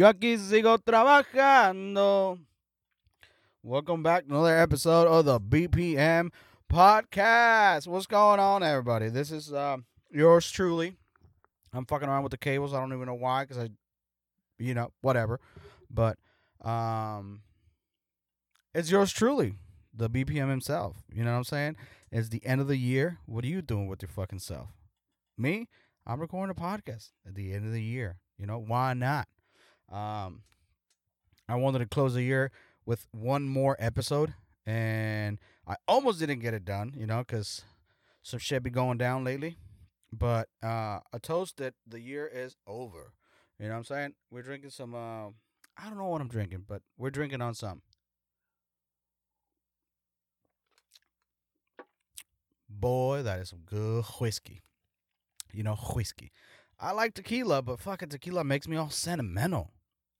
Yo aquí sigo trabajando. Welcome back to another episode of the BPM podcast. What's going on, everybody? This is uh, yours truly. I'm fucking around with the cables. I don't even know why, because I, you know, whatever. But um, it's yours truly, the BPM himself. You know what I'm saying? It's the end of the year. What are you doing with your fucking self? Me? I'm recording a podcast at the end of the year. You know, why not? Um, I wanted to close the year with one more episode, and I almost didn't get it done, you know, because some shit be going down lately. But uh, a toast that the year is over. You know what I'm saying? We're drinking some, uh, I don't know what I'm drinking, but we're drinking on some. Boy, that is some good whiskey. You know, whiskey. I like tequila, but fucking tequila makes me all sentimental.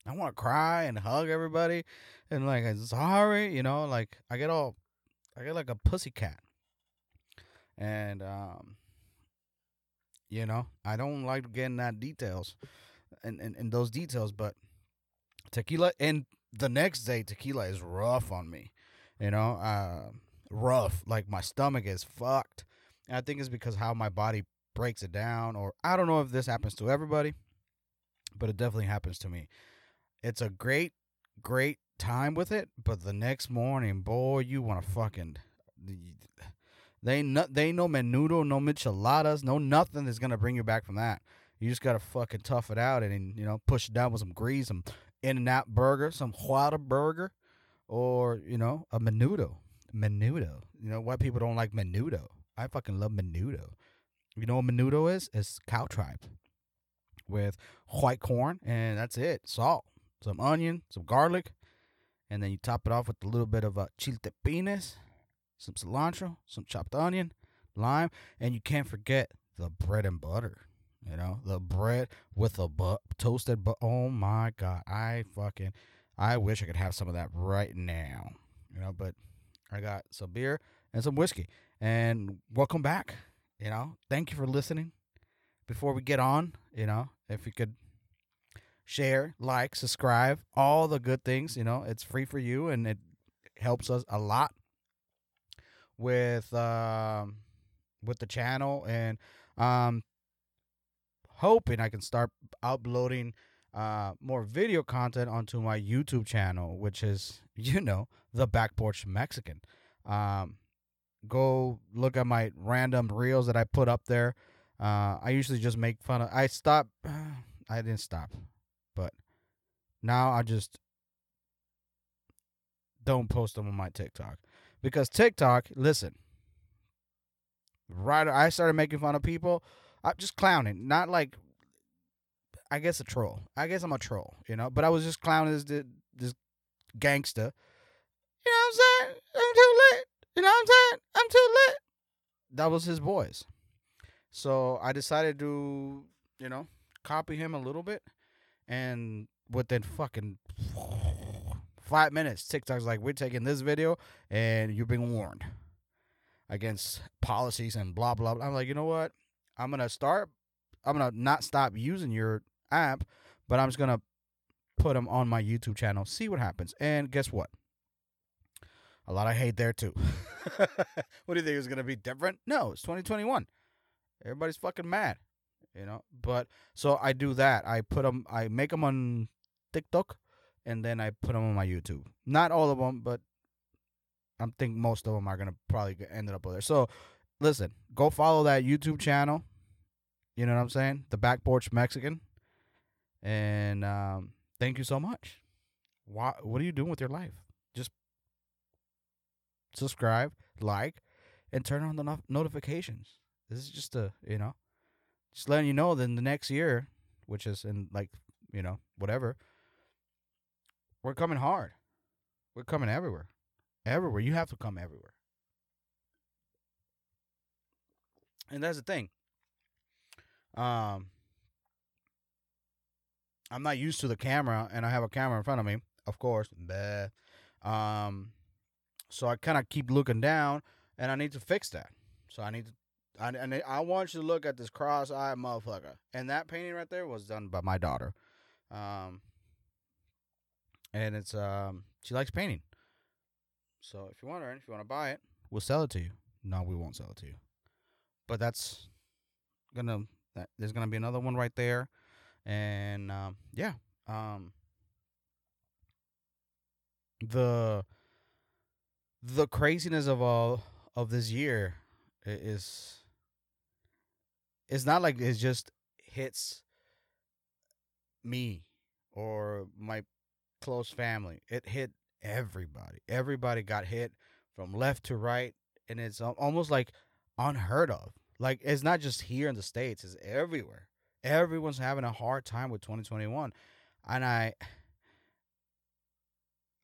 I want to cry and hug everybody and like I'm sorry, you know, like I get all I get like a pussy cat. And um you know, I don't like getting that details and, and, and those details, but tequila and the next day tequila is rough on me. You know, uh rough. Like my stomach is fucked. And I think it's because how my body breaks it down or I don't know if this happens to everybody, but it definitely happens to me. It's a great, great time with it, but the next morning, boy, you want to fucking. They no, they no menudo, no micheladas, no nothing that's gonna bring you back from that. You just gotta fucking tough it out and you know push it down with some grease, some In and Out burger, some Whataburger, or you know a menudo, menudo. You know why people don't like menudo? I fucking love menudo. You know what menudo is? It's cow tripe with white corn, and that's it. Salt some onion, some garlic, and then you top it off with a little bit of uh, chiltepines, some cilantro, some chopped onion, lime, and you can't forget the bread and butter. You know, the bread with a bu- toasted but oh my god, I fucking I wish I could have some of that right now. You know, but I got some beer and some whiskey. And welcome back. You know, thank you for listening. Before we get on, you know, if you could share, like, subscribe, all the good things. You know, it's free for you and it helps us a lot with um with the channel and um hoping I can start uploading uh more video content onto my YouTube channel, which is, you know, the back porch Mexican. Um go look at my random reels that I put up there. Uh I usually just make fun of I stop I didn't stop. Now I just don't post them on my TikTok because TikTok, listen, right I started making fun of people. I'm just clowning, not like I guess a troll. I guess I'm a troll, you know. But I was just clowning this this gangster. You know what I'm saying? I'm too lit. You know what I'm saying? I'm too lit. That was his voice. So I decided to, you know, copy him a little bit and within fucking five minutes, TikTok's like, we're taking this video and you're being warned against policies and blah, blah, blah. I'm like, you know what? I'm going to start, I'm going to not stop using your app, but I'm just going to put them on my YouTube channel, see what happens. And guess what? A lot of hate there too. what do you think is going to be different? No, it's 2021. Everybody's fucking mad you know. But so I do that. I put them. I make them on TikTok, and then I put them on my YouTube. Not all of them, but I think most of them are gonna probably end up over there. So listen, go follow that YouTube channel. You know what I'm saying? The Back Porch Mexican. And um, thank you so much. Why, what are you doing with your life? Just subscribe, like, and turn on the no- notifications. This is just a, you know, just letting you know then the next year, which is in like, you know, whatever, we're coming hard. We're coming everywhere. Everywhere. You have to come everywhere. And that's the thing. Um I'm not used to the camera and I have a camera in front of me, of course. Bah. Um so I kind of keep looking down and I need to fix that. So I need to I, and I want you to look at this cross-eyed motherfucker. And that painting right there was done by my daughter. Um, and it's um she likes painting. So if you want her, if you want to buy it, we'll sell it to you. No, we won't sell it to you. But that's gonna that, there's gonna be another one right there, and um, yeah, um, the the craziness of all of this year is it's not like it just hits me or my close family. It hit everybody. Everybody got hit from left to right, and it's almost like unheard of. Like it's not just here in the states; it's everywhere. Everyone's having a hard time with 2021, and I,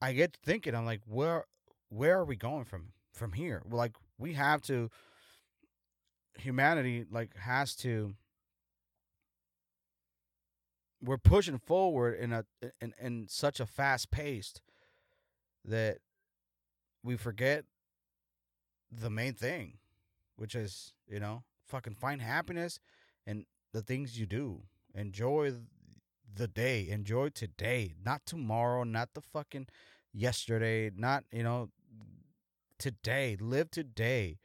I get thinking, I'm like, where, where are we going from from here? Like we have to. Humanity like has to we're pushing forward in a in, in such a fast paced that we forget the main thing, which is, you know, fucking find happiness in the things you do. Enjoy the day. Enjoy today, not tomorrow, not the fucking yesterday, not, you know, today. Live today.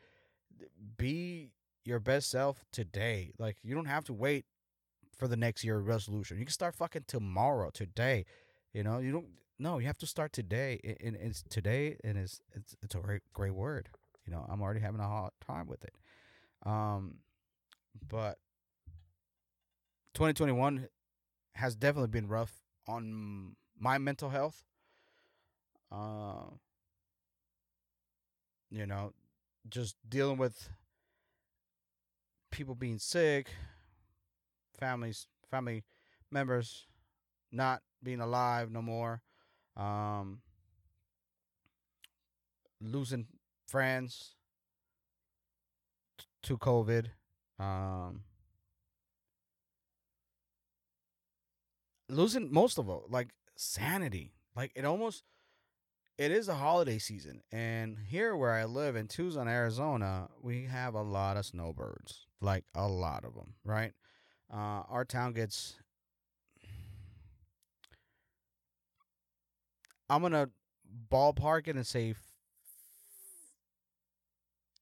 Be your best self today. Like you don't have to wait for the next year resolution. You can start fucking tomorrow, today. You know, you don't. No, you have to start today. And it's today, and it's it's it's a great great word. You know, I'm already having a hard time with it. Um, but 2021 has definitely been rough on my mental health. Uh, you know, just dealing with people being sick, families, family members not being alive no more, um, losing friends to COVID, um, losing most of it, like sanity. Like it almost, it is a holiday season, and here where I live in Tucson, Arizona, we have a lot of snowbirds, like a lot of them, right? Uh, our town gets. I'm gonna ballpark it and say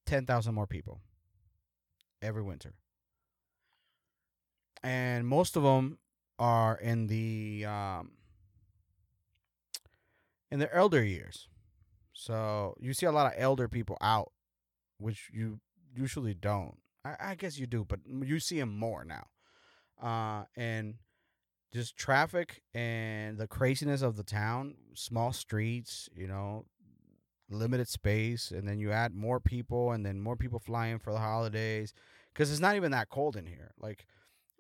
ten thousand more people every winter, and most of them are in the um, in the elder years. So you see a lot of elder people out, which you usually don't. I, I guess you do, but you see them more now uh, and just traffic and the craziness of the town, small streets, you know, limited space, and then you add more people, and then more people flying for the holidays, because it's not even that cold in here. Like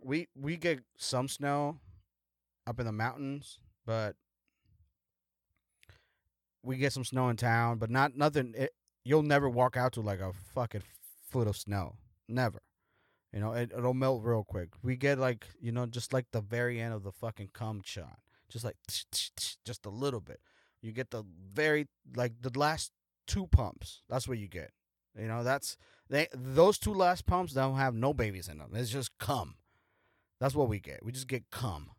we we get some snow up in the mountains, but we get some snow in town, but not nothing. It, you'll never walk out to like a fucking foot of snow, never. You know, it, it'll melt real quick. We get like, you know, just like the very end of the fucking cum shot. Just like, just a little bit. You get the very, like the last two pumps. That's what you get. You know, that's, they, those two last pumps don't have no babies in them. It's just cum. That's what we get. We just get cum.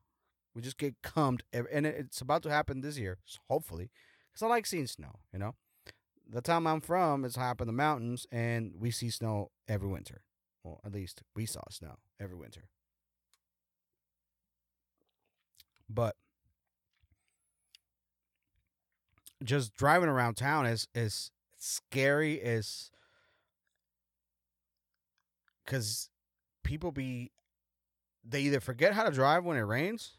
We just get cummed. And it's about to happen this year, hopefully. Because I like seeing snow, you know? The town I'm from is high up in the mountains, and we see snow every winter. Well, at least we saw snow every winter. But just driving around town is is scary as because people be they either forget how to drive when it rains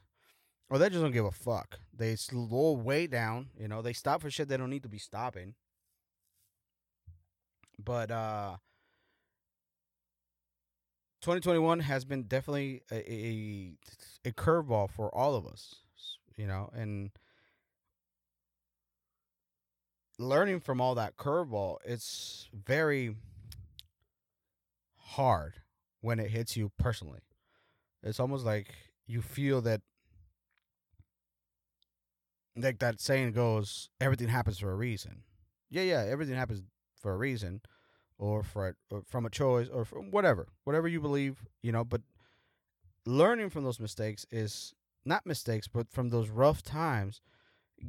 or they just don't give a fuck. They slow way down, you know, they stop for shit they don't need to be stopping. But uh 2021 has been definitely a a, a curveball for all of us, you know, and learning from all that curveball, it's very hard when it hits you personally. It's almost like you feel that like that saying goes, everything happens for a reason. Yeah, yeah, everything happens for a reason or for or from a choice or from whatever, whatever you believe, you know, but learning from those mistakes is not mistakes, but from those rough times,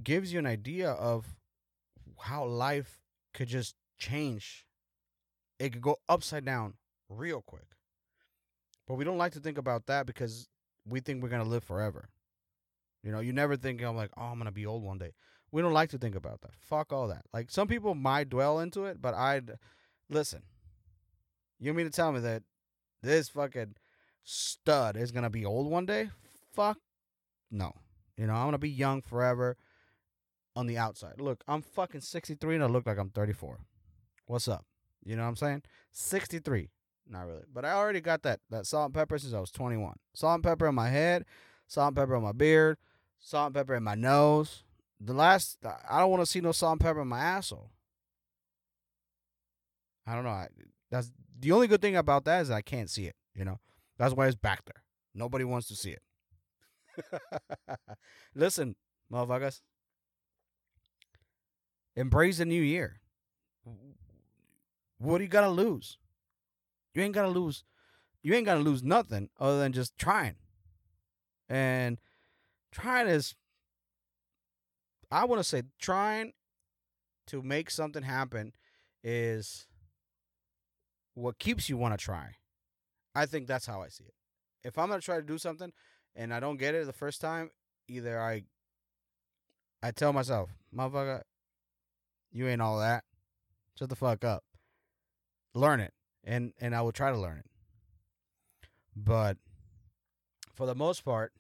gives you an idea of how life could just change. It could go upside down real quick. But we don't like to think about that because we think we're gonna live forever. You know, you never think I'm like, oh, I'm gonna be old one day. We don't like to think about that. Fuck all that. Like some people might dwell into it, but I'd listen. You mean to tell me that this fucking stud is gonna be old one day? Fuck no. You know, I'm gonna be young forever on the outside. Look, I'm fucking 63 and I look like I'm 34. What's up? You know what I'm saying? 63. Not really. But I already got that that salt and pepper since I was 21. Salt and pepper on my head, salt and pepper on my beard, salt and pepper in my nose. The last I don't want to see no salt and pepper in my asshole. I don't know. I, that's the only good thing about that is I can't see it, you know. That's why it's back there. Nobody wants to see it. Listen, motherfuckers. Embrace the new year. What do you gotta lose? You ain't gotta lose. You ain't gotta lose nothing other than just trying. And trying is, I want to say, trying to make something happen is what keeps you want to try. I think that's how I see it. If I'm gonna try to do something and I don't get it the first time, either I I tell myself, motherfucker, you ain't all that. Shut the fuck up. Learn it. And and I will try to learn it. But for the most part,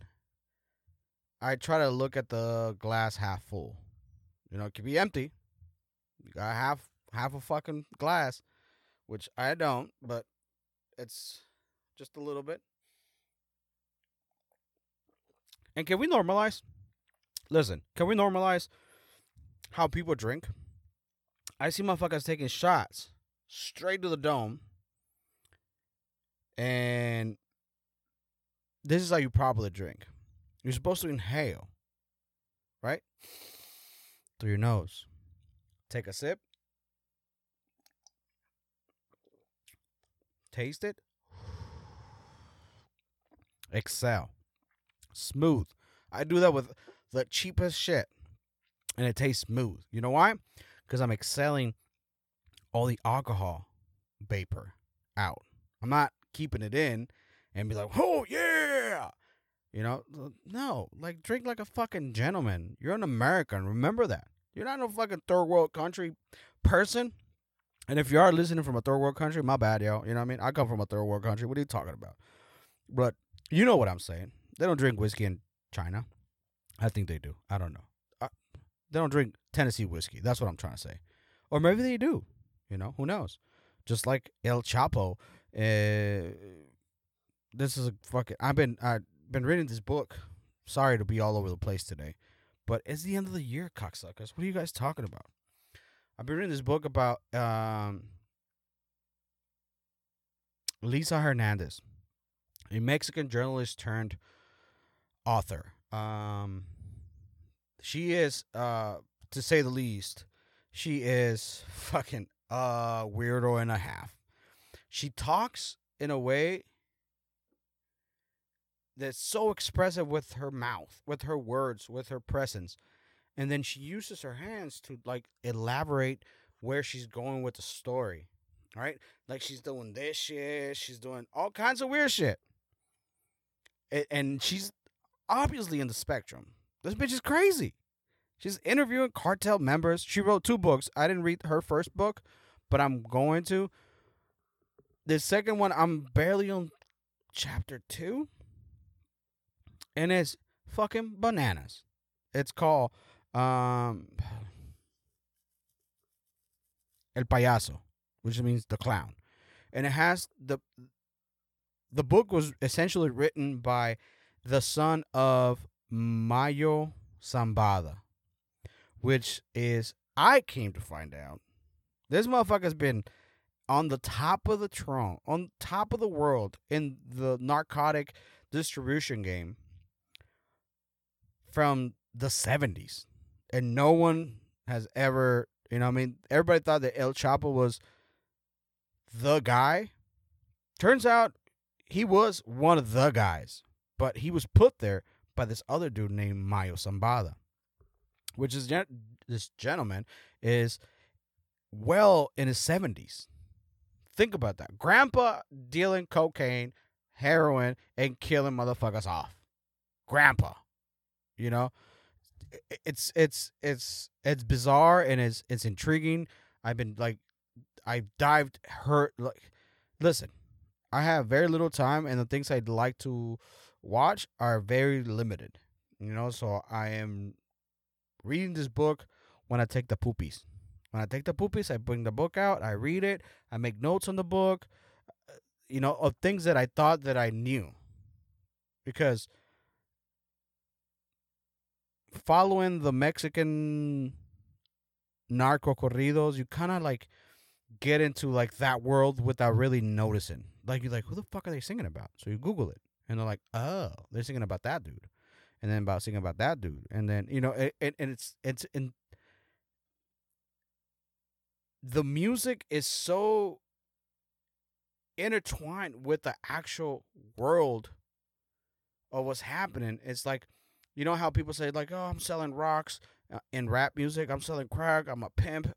I try to look at the glass half full. You know, it could be empty. You got half half a fucking glass, which I don't, but it's just a little bit. And can we normalize? Listen, can we normalize how people drink? I see motherfuckers taking shots straight to the dome. And this is how you probably drink. You're supposed to inhale, right? Through your nose. Take a sip. Taste it. Exhale. Smooth. I do that with the cheapest shit. And it tastes smooth. You know why? Because I'm exhaling all the alcohol vapor out. I'm not keeping it in and be like, oh, yeah. You know, no, like drink like a fucking gentleman. You're an American. Remember that. You're not no fucking third world country person. And if you are listening from a third world country, my bad, yo. You know what I mean? I come from a third world country. What are you talking about? But you know what I'm saying. They don't drink whiskey in China. I think they do. I don't know. I, they don't drink Tennessee whiskey. That's what I'm trying to say. Or maybe they do. You know, who knows? Just like El Chapo. Uh, this is a fucking. I've been I've been reading this book. Sorry to be all over the place today, but it's the end of the year, cocksuckers. What are you guys talking about? I've been reading this book about um, Lisa Hernandez, a Mexican journalist turned author. Um, she is, uh, to say the least, she is fucking a weirdo and a half. She talks in a way that's so expressive with her mouth, with her words, with her presence. And then she uses her hands to like elaborate where she's going with the story. Right? Like she's doing this shit, she's doing all kinds of weird shit. And she's obviously in the spectrum. This bitch is crazy. She's interviewing cartel members. She wrote two books. I didn't read her first book, but I'm going to. The second one, I'm barely on chapter two. And it's fucking bananas. It's called um El Payaso, which means the clown. And it has the the book was essentially written by the son of Mayo Zambada, which is I came to find out this motherfucker's been on the top of the throne, on top of the world in the narcotic distribution game from the 70s. And no one has ever, you know, I mean, everybody thought that El Chapo was the guy. Turns out he was one of the guys, but he was put there by this other dude named Mayo Zambada. which is this gentleman is well in his 70s. Think about that. Grandpa dealing cocaine, heroin, and killing motherfuckers off. Grandpa. You know? It's it's it's it's bizarre and it's it's intriguing. I've been like I dived hurt like listen, I have very little time and the things I'd like to watch are very limited. You know, so I am reading this book when I take the poopies. When I take the poopies, I bring the book out, I read it, I make notes on the book, uh, you know, of things that I thought that I knew. Because following the Mexican narco corridos, you kind of like get into like that world without really noticing. Like you're like, who the fuck are they singing about? So you Google it, and they're like, oh, they're singing about that dude, and then about singing about that dude, and then you know, it, it, and it's it's in the music is so intertwined with the actual world of what's happening. It's like, you know how people say like, "Oh, I'm selling rocks uh, in rap music. I'm selling crack. I'm a pimp."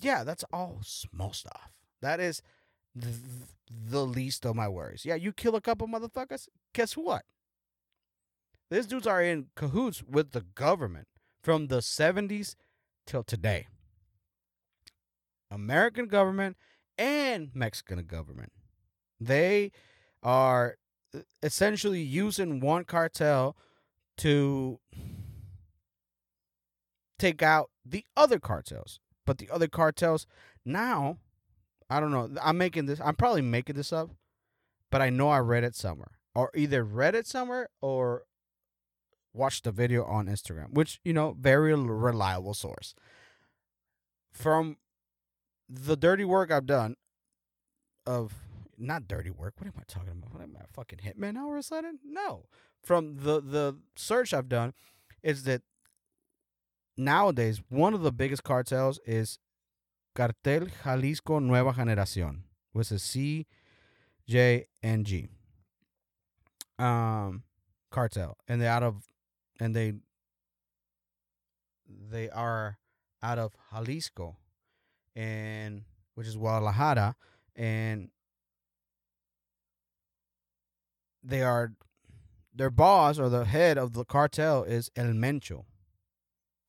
Yeah, that's all small stuff. That is th- the least of my worries. Yeah, you kill a couple motherfuckers. Guess what? These dudes are in cahoots with the government from the 70s till today. American government and Mexican government. They are uh, essentially using one cartel to take out the other cartels. But the other cartels now, I don't know. I'm making this. I'm probably making this up, but I know I read it somewhere, or either read it somewhere or watched the video on Instagram, which you know, very reliable source. From the dirty work I've done, of not dirty work. What am I talking about? What am I fucking hitman all of a sudden? No. From the the search I've done, is that nowadays one of the biggest cartels is Cartel Jalisco Nueva Generación, which is C J N G. Um cartel. And they out of and they they are out of Jalisco and which is Guadalajara and they are their boss or the head of the cartel is El Mencho.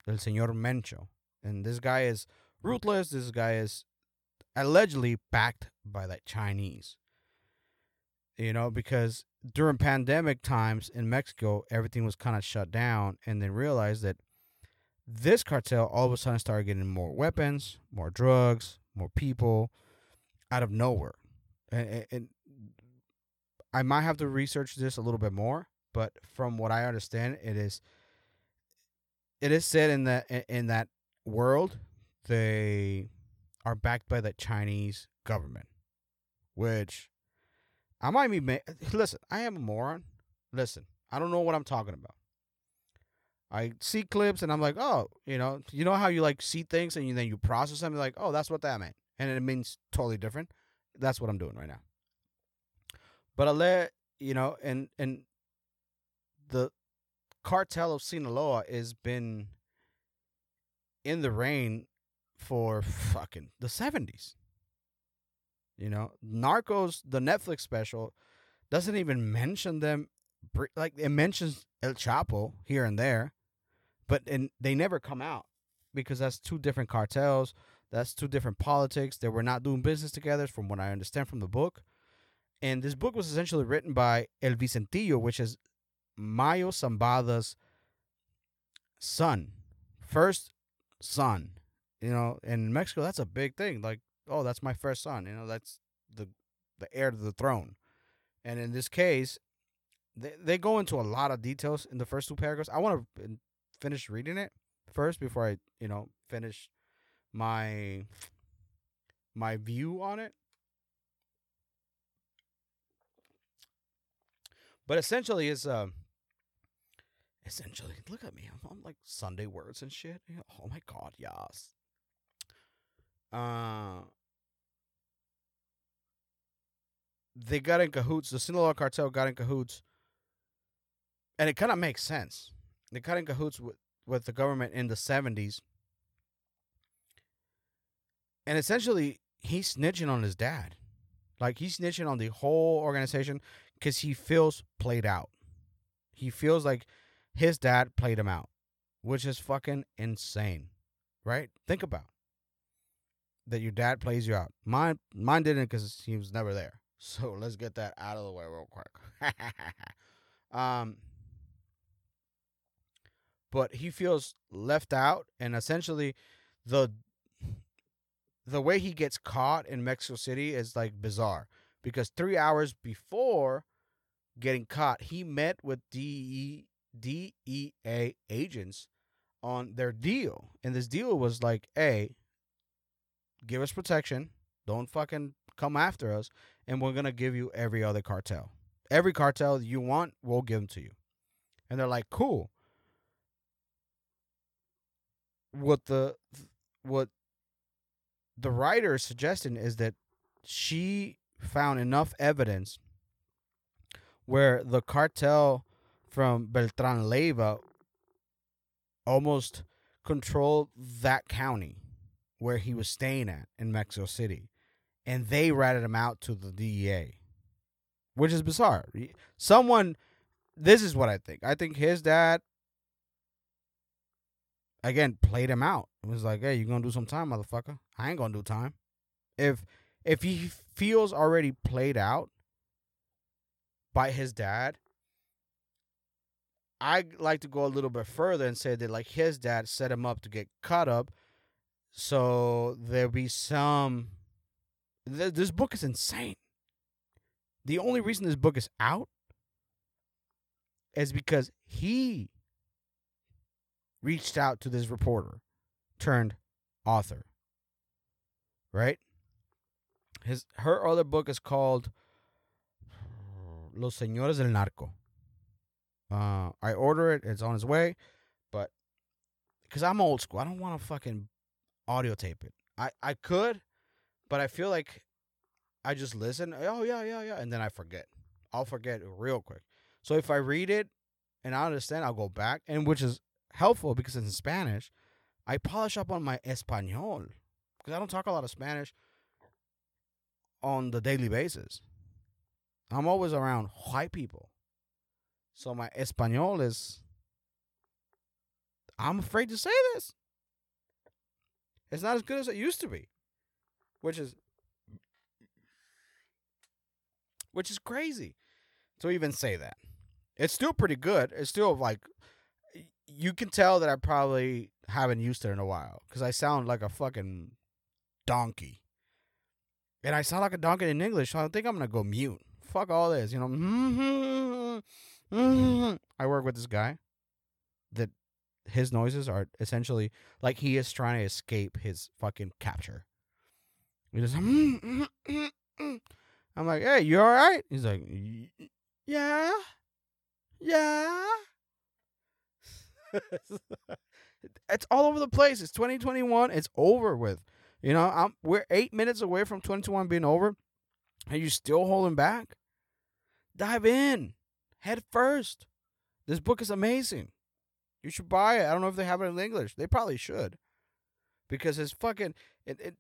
El Señor Mencho. And this guy is ruthless. This guy is allegedly backed by the Chinese. You know, because during pandemic times in Mexico, everything was kind of shut down, and they realized that this cartel all of a sudden started getting more weapons, more drugs, more people out of nowhere. And, and I might have to research this a little bit more, but from what I understand, it is it is said in that in that world they are backed by the Chinese government, which I might be. Ma- Listen, I am a moron. Listen, I don't know what I'm talking about. I see clips and I'm like, oh, you know, you know how you like see things and you, then you process them, like, oh, that's what that meant, and it means totally different. That's what I'm doing right now. But I let you know, and and the cartel of Sinaloa has been in the reign for fucking the 70s. You know, Narcos, the Netflix special, doesn't even mention them. Like it mentions El Chapo here and there, but and they never come out because that's two different cartels. That's two different politics. They were not doing business together, from what I understand from the book. And this book was essentially written by El Vicentillo, which is Mayo Zambada's son, first son. You know, in Mexico, that's a big thing. Like, oh, that's my first son. You know, that's the the heir to the throne. And in this case, they they go into a lot of details in the first two paragraphs. I want to uh, finish reading it first before I, you know, finish my my view on it. But essentially, is uh, essentially. Look at me. I'm, I'm like Sunday words and shit. Oh my god, yes. Uh, they got in cahoots. The Sinaloa cartel got in cahoots, and it kind of makes sense. They got in cahoots with with the government in the 70s. And essentially, he's snitching on his dad. Like he's snitching on the whole organization cuz he feels played out. He feels like his dad played him out, which is fucking insane. Right? Think about that your dad plays you out. Mine mine didn't cuz he was never there. So let's get that out of the way real quick. um but he feels left out and essentially the the way he gets caught in Mexico City is like bizarre because 3 hours before getting caught he met with DE, DEA agents on their deal and this deal was like a give us protection don't fucking come after us and we're going to give you every other cartel. Every cartel you want we'll give them to you. And they're like cool. What the what the writer is suggesting is that she found enough evidence where the cartel from Beltran Leyva almost controlled that county where he was staying at in Mexico City. And they ratted him out to the DEA, which is bizarre. Someone, this is what I think. I think his dad again played him out. It was like, hey, you're gonna do some time, motherfucker. I ain't gonna do time. If if he feels already played out by his dad, I like to go a little bit further and say that like his dad set him up to get caught up, so there'll be some. Th- this book is insane. The only reason this book is out is because he reached out to this reporter turned author. Right? His her other book is called Los Señores del Narco. Uh, I order it; it's on its way, but because I'm old school, I don't want to fucking audio tape it. I I could, but I feel like I just listen. Oh yeah, yeah, yeah, and then I forget. I'll forget real quick. So if I read it and I understand, I'll go back, and which is helpful because it's in Spanish. I polish up on my Espanol because I don't talk a lot of Spanish on the daily basis. I'm always around white people. So my Espanol is. I'm afraid to say this. It's not as good as it used to be, which is. Which is crazy to even say that. It's still pretty good. It's still like you can tell that I probably haven't used it in a while because I sound like a fucking donkey. And I sound like a donkey in English, so I think I'm gonna go mute. Fuck all this, you know. Mm-hmm, mm-hmm, mm-hmm. I work with this guy that his noises are essentially like he is trying to escape his fucking capture. He just, mm, mm, mm, I'm like, hey, you all right? He's like, yeah, yeah. it's all over the place. It's 2021. It's over with. You know, I'm we're eight minutes away from 2021 being over, and you still holding back. Dive in, head first. This book is amazing. You should buy it. I don't know if they have it in English. They probably should, because it's fucking. It, it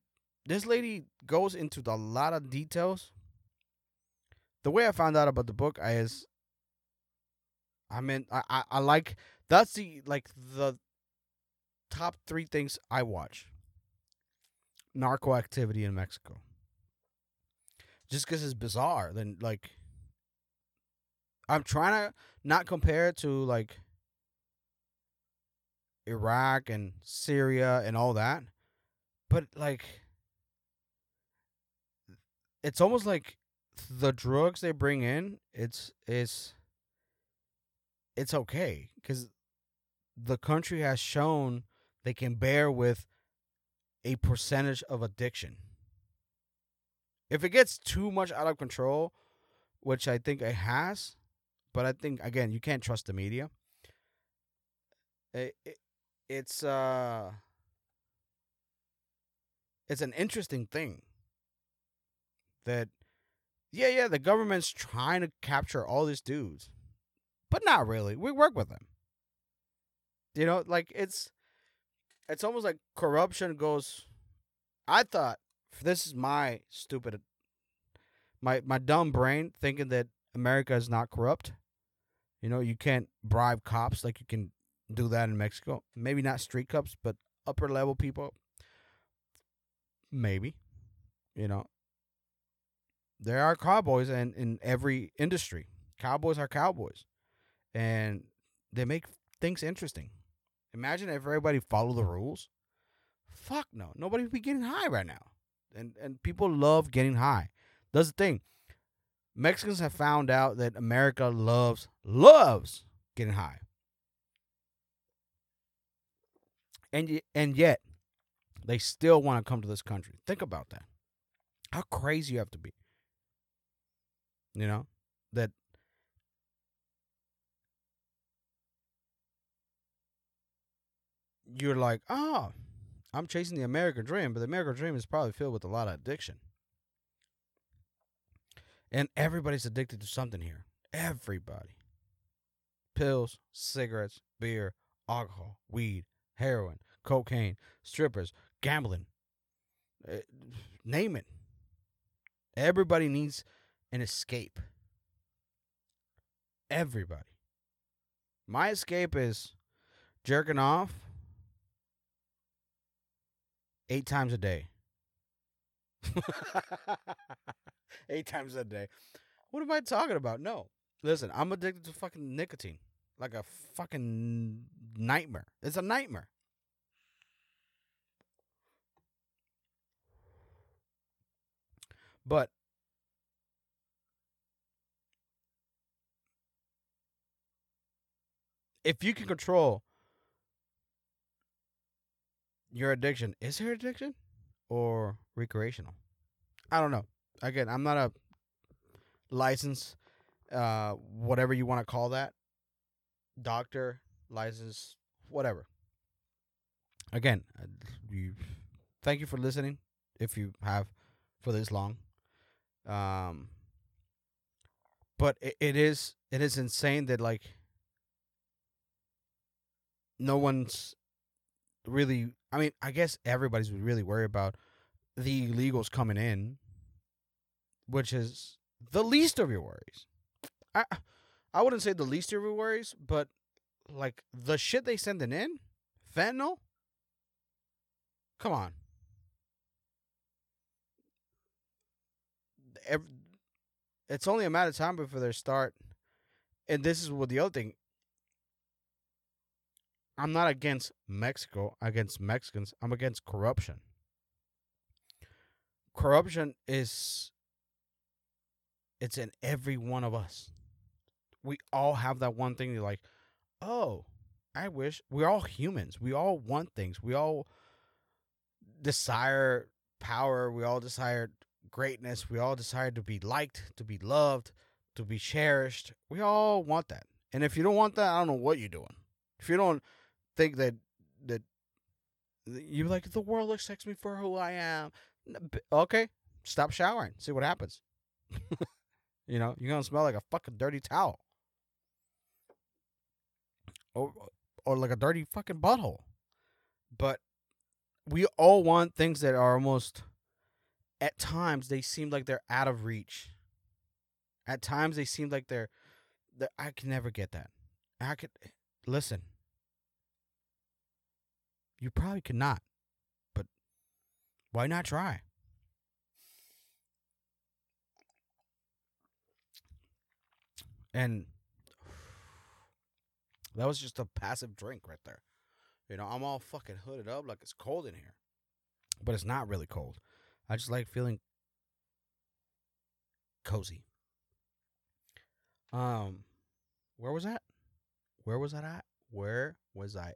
this lady goes into a lot of details. The way I found out about the book is, I mean, I, I, I like that's the like the top three things I watch. Narco activity in Mexico. Just because it's bizarre, then like I'm trying to not compare it to like Iraq and Syria and all that, but like it's almost like the drugs they bring in. It's it's it's okay because the country has shown they can bear with a percentage of addiction. If it gets too much out of control, which I think it has, but I think again you can't trust the media. It, it, it's uh it's an interesting thing that yeah yeah the government's trying to capture all these dudes but not really we work with them You know, like it's it's almost like corruption goes. I thought this is my stupid, my my dumb brain thinking that America is not corrupt. You know, you can't bribe cops like you can do that in Mexico. Maybe not street cops, but upper level people. Maybe, you know, there are cowboys in in every industry. Cowboys are cowboys, and they make things interesting. Imagine if everybody followed the rules. Fuck no, nobody would be getting high right now, and and people love getting high. That's the thing. Mexicans have found out that America loves loves getting high, and and yet they still want to come to this country. Think about that. How crazy you have to be. You know that you're like, oh, I'm chasing the American dream, but the American dream is probably filled with a lot of addiction. And everybody's addicted to something here. Everybody. Pills, cigarettes, beer, alcohol, weed, heroin, cocaine, strippers, gambling. Uh, name it. Everybody needs an escape. Everybody. My escape is jerking off eight times a day. eight times a day. What am I talking about? No. Listen, I'm addicted to fucking nicotine. Like a fucking nightmare. It's a nightmare. But if you can control your addiction, is there addiction or recreational? I don't know. Again, I'm not a license, uh, whatever you want to call that, doctor, license, whatever. Again, uh, you, thank you for listening. If you have for this long, um, but it, it is it is insane that like no one's really I mean, I guess everybody's really worried about the illegals coming in, which is the least of your worries. I I wouldn't say the least of your worries, but like the shit they sending in, fentanyl. Come on. It's only a matter of time before they start. And this is what the other thing. I'm not against Mexico, against Mexicans. I'm against corruption. Corruption is it's in every one of us. We all have that one thing you're like, "Oh, I wish we're all humans. We all want things. We all desire power. We all desire greatness. We all desire to be liked, to be loved, to be cherished. We all want that. And if you don't want that, I don't know what you're doing. If you don't think that that you like the world accepts me for who I am. Okay, stop showering. See what happens. you know, you're gonna smell like a fucking dirty towel, or or like a dirty fucking butthole. But we all want things that are almost, at times, they seem like they're out of reach. At times, they seem like they're, they're I can never get that. I could listen. You probably could not. But why not try? And that was just a passive drink right there. You know, I'm all fucking hooded up like it's cold in here. But it's not really cold. I just like feeling cozy. Um where was that? Where was that at? Where was I?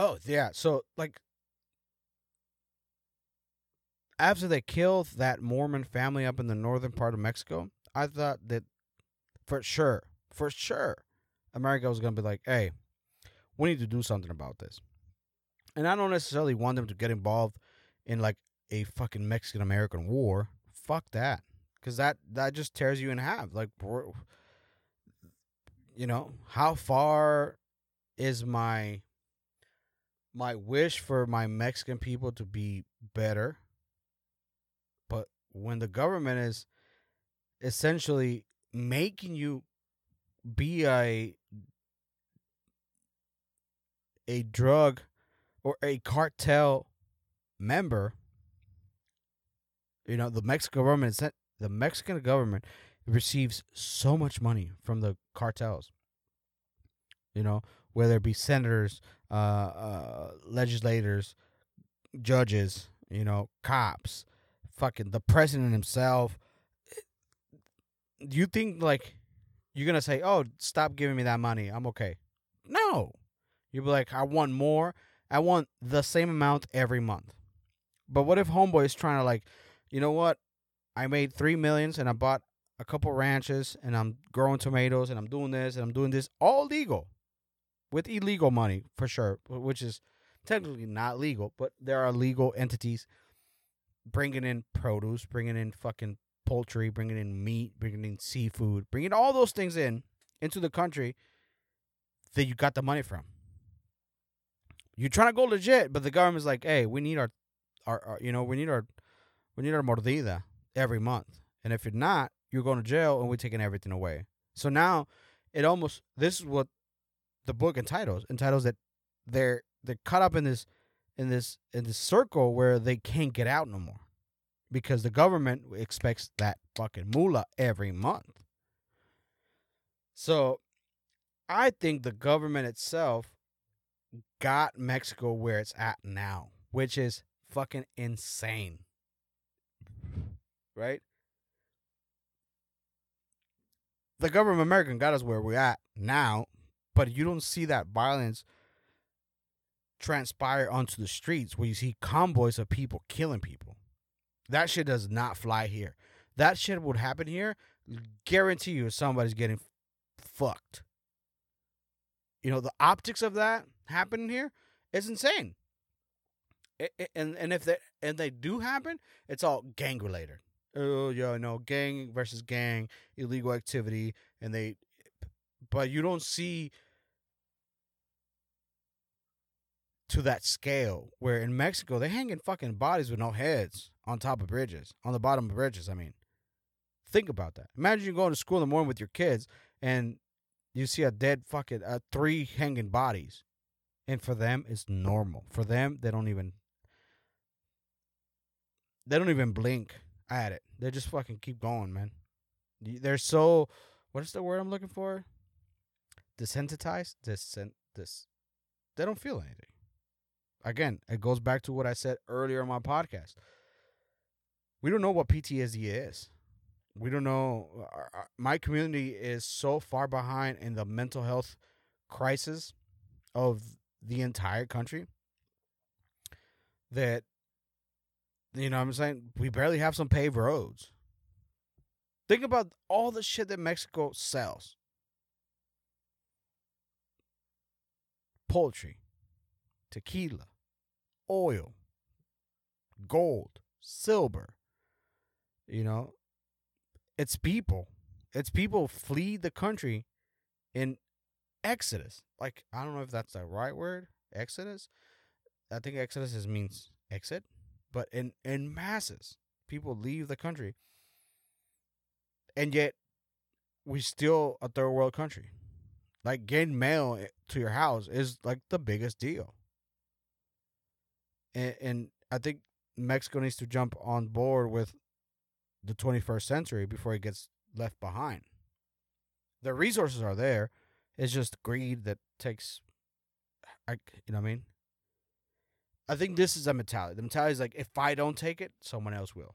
Oh, yeah. So like after they killed that Mormon family up in the northern part of Mexico, I thought that for sure, for sure, America was gonna be like, hey, we need to do something about this. And I don't necessarily want them to get involved in like a fucking Mexican American war. Fuck that. Cause that that just tears you in half. Like, you know, how far is my my wish for my Mexican people to be better. But when the government is essentially making you be a a drug or a cartel member, you know, the Mexican government the Mexican government receives so much money from the cartels. You know, whether it be senators, uh, uh, legislators, judges, you know, cops, fucking the president himself. Do you think like you're gonna say, "Oh, stop giving me that money. I'm okay"? No, you'll be like, "I want more. I want the same amount every month." But what if homeboy is trying to like, you know what? I made three millions and I bought a couple ranches and I'm growing tomatoes and I'm doing this and I'm doing this all legal with illegal money for sure, which is technically not legal, but there are legal entities bringing in produce, bringing in fucking poultry, bringing in meat, bringing in seafood, bringing all those things in into the country that you got the money from. You're trying to go legit, but the government's like, "Hey, we need our, our, our you know, we need our, we need our mordida every month, and if you're not, you're going to jail, and we're taking everything away." So now, it almost this is what the book entitles entitles that they're they're caught up in this in this in this circle where they can't get out no more because the government expects that fucking moolah every month. So I think the government itself got Mexico where it's at now, which is fucking insane. Right? The government of America got us where we're at now, but you don't see that violence transpire onto the streets where you see convoys of people killing people. That shit does not fly here. That shit would happen here. Guarantee you, somebody's getting fucked. You know the optics of that happening here is insane. And and if they and they do happen, it's all gang related. Oh yeah, no gang versus gang, illegal activity, and they. But you don't see to that scale where in Mexico they're hanging fucking bodies with no heads on top of bridges, on the bottom of bridges. I mean, think about that. Imagine you going to school in the morning with your kids and you see a dead fucking uh, three hanging bodies, and for them it's normal. For them, they don't even they don't even blink at it. They just fucking keep going, man. They're so what is the word I'm looking for? Desensitized. Descent. This. They don't feel anything again, it goes back to what I said earlier in my podcast. We don't know what PTSD is. We don't know. Uh, uh, my community is so far behind in the mental health crisis of the entire country that, you know what I'm saying? We barely have some paved roads. Think about all the shit that Mexico sells poultry, tequila, oil, gold, silver. You know, it's people. It's people flee the country in exodus. Like, I don't know if that's the right word, exodus. I think exodus is, means exit, but in, in masses, people leave the country. And yet, we still a third world country. Like getting mail eh, to your house is like the biggest deal and, and I think Mexico needs to jump on board with the 21st century before it gets left behind. The resources are there. It's just greed that takes, I, you know what I mean? I think this is a mentality. The mentality is like, if I don't take it, someone else will.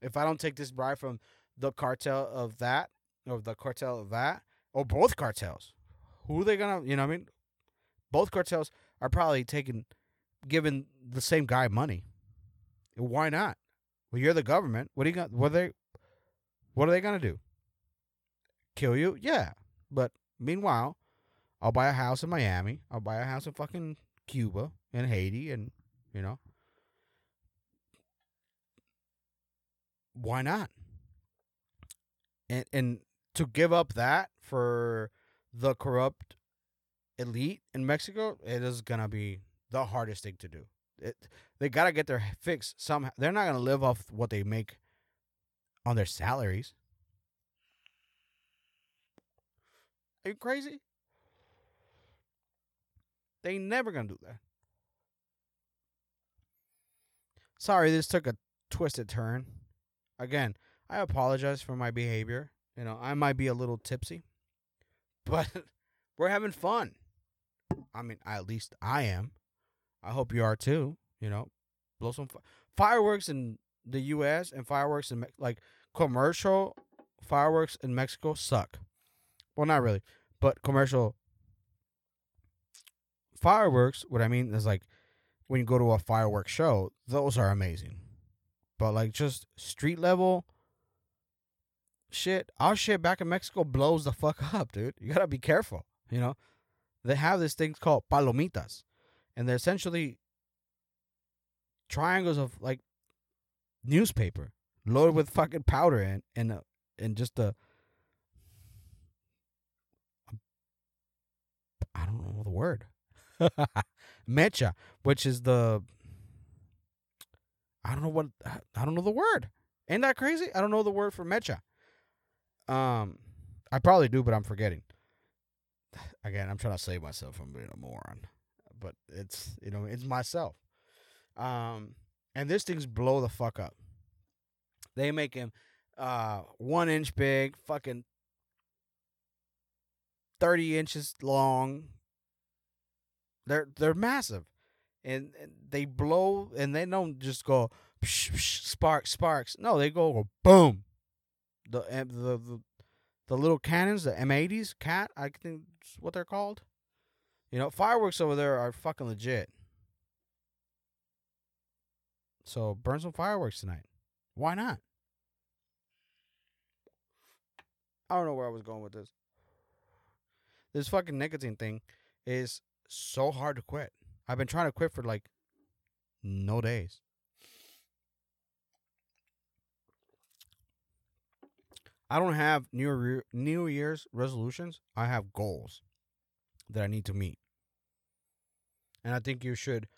If I don't take this bribe from the cartel of that, or the cartel of that, or both cartels, who are they gonna, you know what I mean? Both cartels are probably taking giving the same guy money. Why not? Well, you're the government. What are you going? What are they? What are they gonna do? Kill you? Yeah. But meanwhile, I'll buy a house in Miami. I'll buy a house in fucking Cuba and Haiti, and you know, why not? And and to give up that for the corrupt elite in Mexico, it is gonna be the hardest thing to do. It, they gotta get their fix somehow. They're not gonna live off what they make on their salaries. Are you crazy? They never gonna do that. Sorry, this took a twisted turn. Again, I apologize for my behavior. You know, I might be a little tipsy, but we're having fun. I mean, at least I am. I hope you are too. You know, blow some fi- fireworks in the U.S. and fireworks in Me- like commercial fireworks in Mexico suck. Well, not really, but commercial fireworks. What I mean is like when you go to a fireworks show, those are amazing. But like just street level shit, our shit back in Mexico blows the fuck up, dude. You gotta be careful. You know, they have these things called palomitas, and they're essentially triangles of like newspaper loaded with fucking powder and and and just a I don't know the word mecha, which is the I don't know what I don't know the word. Ain't that crazy? I don't know the word for mecha. Um, I probably do, but I'm forgetting. Again, I'm trying to save myself from being a moron, but it's you know it's myself. Um, and this thing's blow the fuck up. They make him uh one inch big, fucking thirty inches long. They're they're massive, and, and they blow, and they don't just go psh, psh, sparks sparks. No, they go boom. The uh, the the the little cannons, the M80s, cat, I think that's what they're called. You know, fireworks over there are fucking legit. So burn some fireworks tonight. Why not? I don't know where I was going with this. This fucking nicotine thing is so hard to quit. I've been trying to quit for like no days. I don't have New New Year's resolutions. I have goals that I need to meet, and I think you should.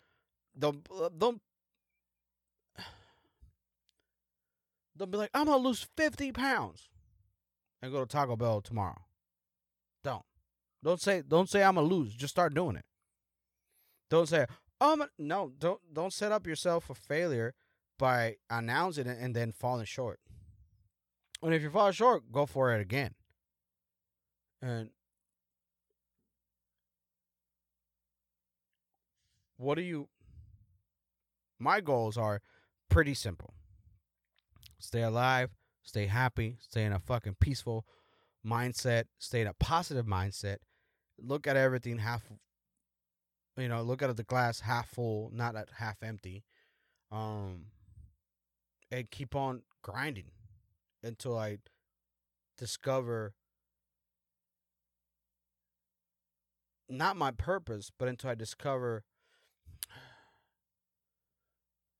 Don't don't don't be like I'm gonna lose fifty pounds and go to Taco Bell tomorrow. Don't don't say don't say I'm gonna lose. Just start doing it. Don't say um no don't don't set up yourself for failure by announcing it and then falling short. And if you fall short, go for it again. And what do you my goals are pretty simple. Stay alive, stay happy, stay in a fucking peaceful mindset, stay in a positive mindset. Look at everything half you know, look at the glass half full, not at half empty. Um and keep on grinding until I discover not my purpose, but until I discover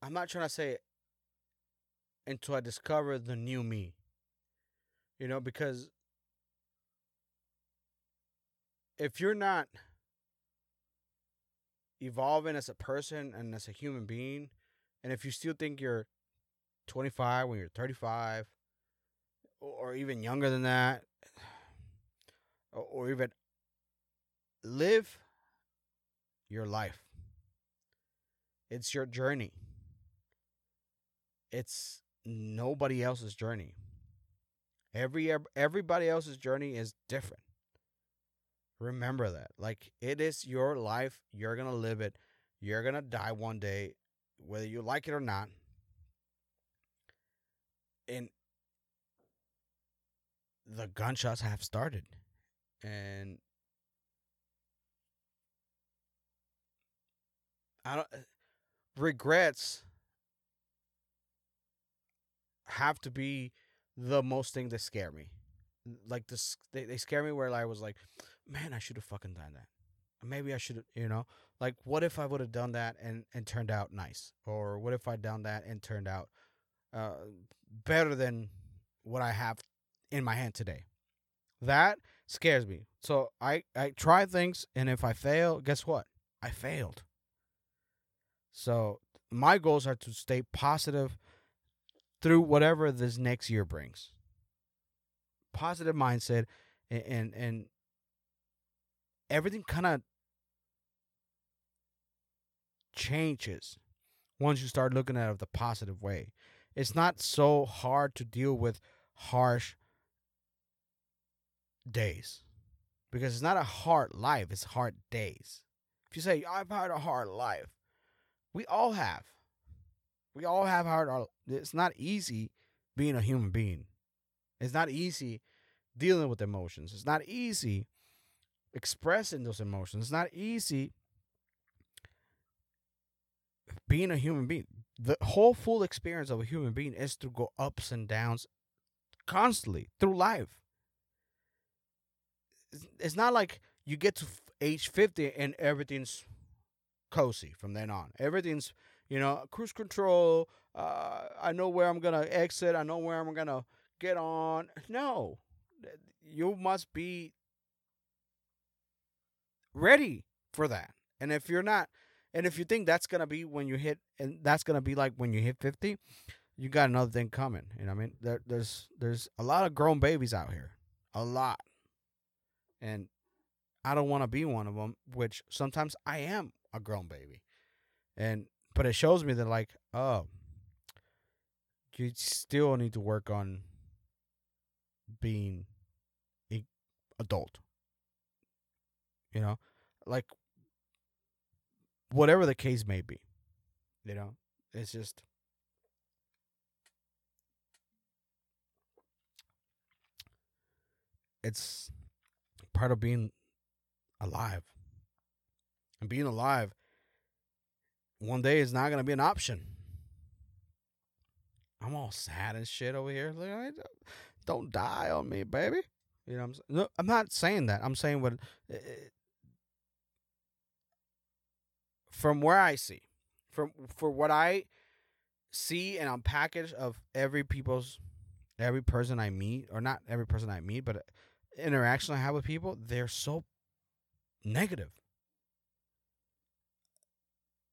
I'm not trying to say until I discover the new me. You know, because if you're not evolving as a person and as a human being, and if you still think you're 25 when you're 35, or even younger than that, or even live your life. It's your journey. It's nobody else's journey. Every everybody else's journey is different. Remember that. Like it is your life. You're going to live it. You're going to die one day whether you like it or not. And the gunshots have started. And I don't regrets have to be the most thing that scare me. Like this, they, they scare me where I was like, man, I should have fucking done that. Maybe I should have, you know, like what if I would have done that and and turned out nice, or what if I done that and turned out uh, better than what I have in my hand today. That scares me. So I I try things, and if I fail, guess what? I failed. So my goals are to stay positive through whatever this next year brings. Positive mindset, and and, and everything kind of changes once you start looking at it the positive way. It's not so hard to deal with harsh days because it's not a hard life, it's hard days. If you say, I've had a hard life, we all have. We all have hard. It's not easy being a human being. It's not easy dealing with emotions. It's not easy expressing those emotions. It's not easy being a human being. The whole full experience of a human being is to go ups and downs constantly through life. It's not like you get to age 50 and everything's cozy from then on. Everything's, you know, cruise control. Uh, I know where I'm going to exit. I know where I'm going to get on. No. You must be ready for that. And if you're not, and if you think that's gonna be when you hit, and that's gonna be like when you hit fifty, you got another thing coming. You know what I mean? There, there's there's a lot of grown babies out here, a lot, and I don't want to be one of them. Which sometimes I am a grown baby, and but it shows me that like, oh, you still need to work on being a adult. You know, like whatever the case may be. You know, it's just it's part of being alive. And being alive one day is not going to be an option. I'm all sad and shit over here. Like, don't die on me, baby. You know, I'm no, I'm not saying that. I'm saying what eh, eh, from where I see, from for what I see and unpackage of every people's every person I meet, or not every person I meet, but interaction I have with people, they're so negative.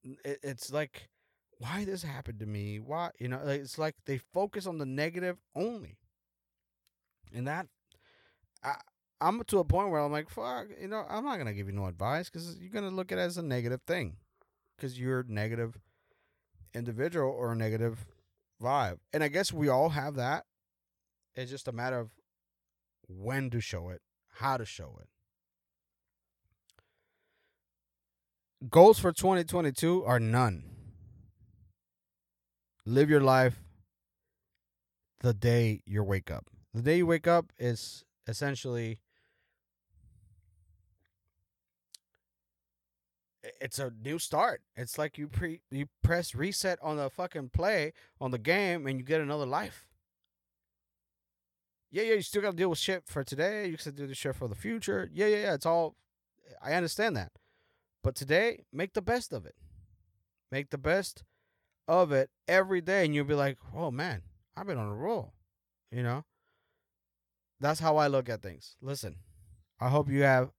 It, it's like, why this happened to me? Why you know? It's like they focus on the negative only, and that I. I'm to a point where I'm like, fuck, you know, I'm not gonna give you no advice because you're gonna look at it as a negative thing because you're a negative individual or a negative vibe. And I guess we all have that. It's just a matter of when to show it, how to show it. Goals for 2022 are none. Live your life the day you wake up. The day you wake up is essentially it's a new start. It's like you pre you press reset on the fucking play on the game and you get another life. Yeah, yeah, you still gotta deal with shit for today. You still do the shit for the future. Yeah, yeah, yeah. It's all I understand that. But today, make the best of it. Make the best of it every day, and you'll be like, oh man, I've been on a roll. You know? That's how I look at things. Listen, I hope you have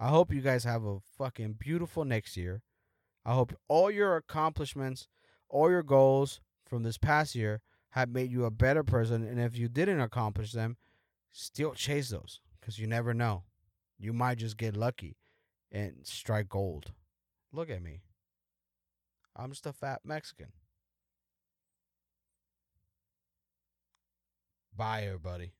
I hope you guys have a fucking beautiful next year. I hope all your accomplishments, all your goals from this past year have made you a better person. And if you didn't accomplish them, still chase those because you never know. You might just get lucky and strike gold. Look at me. I'm just a fat Mexican. Bye, everybody.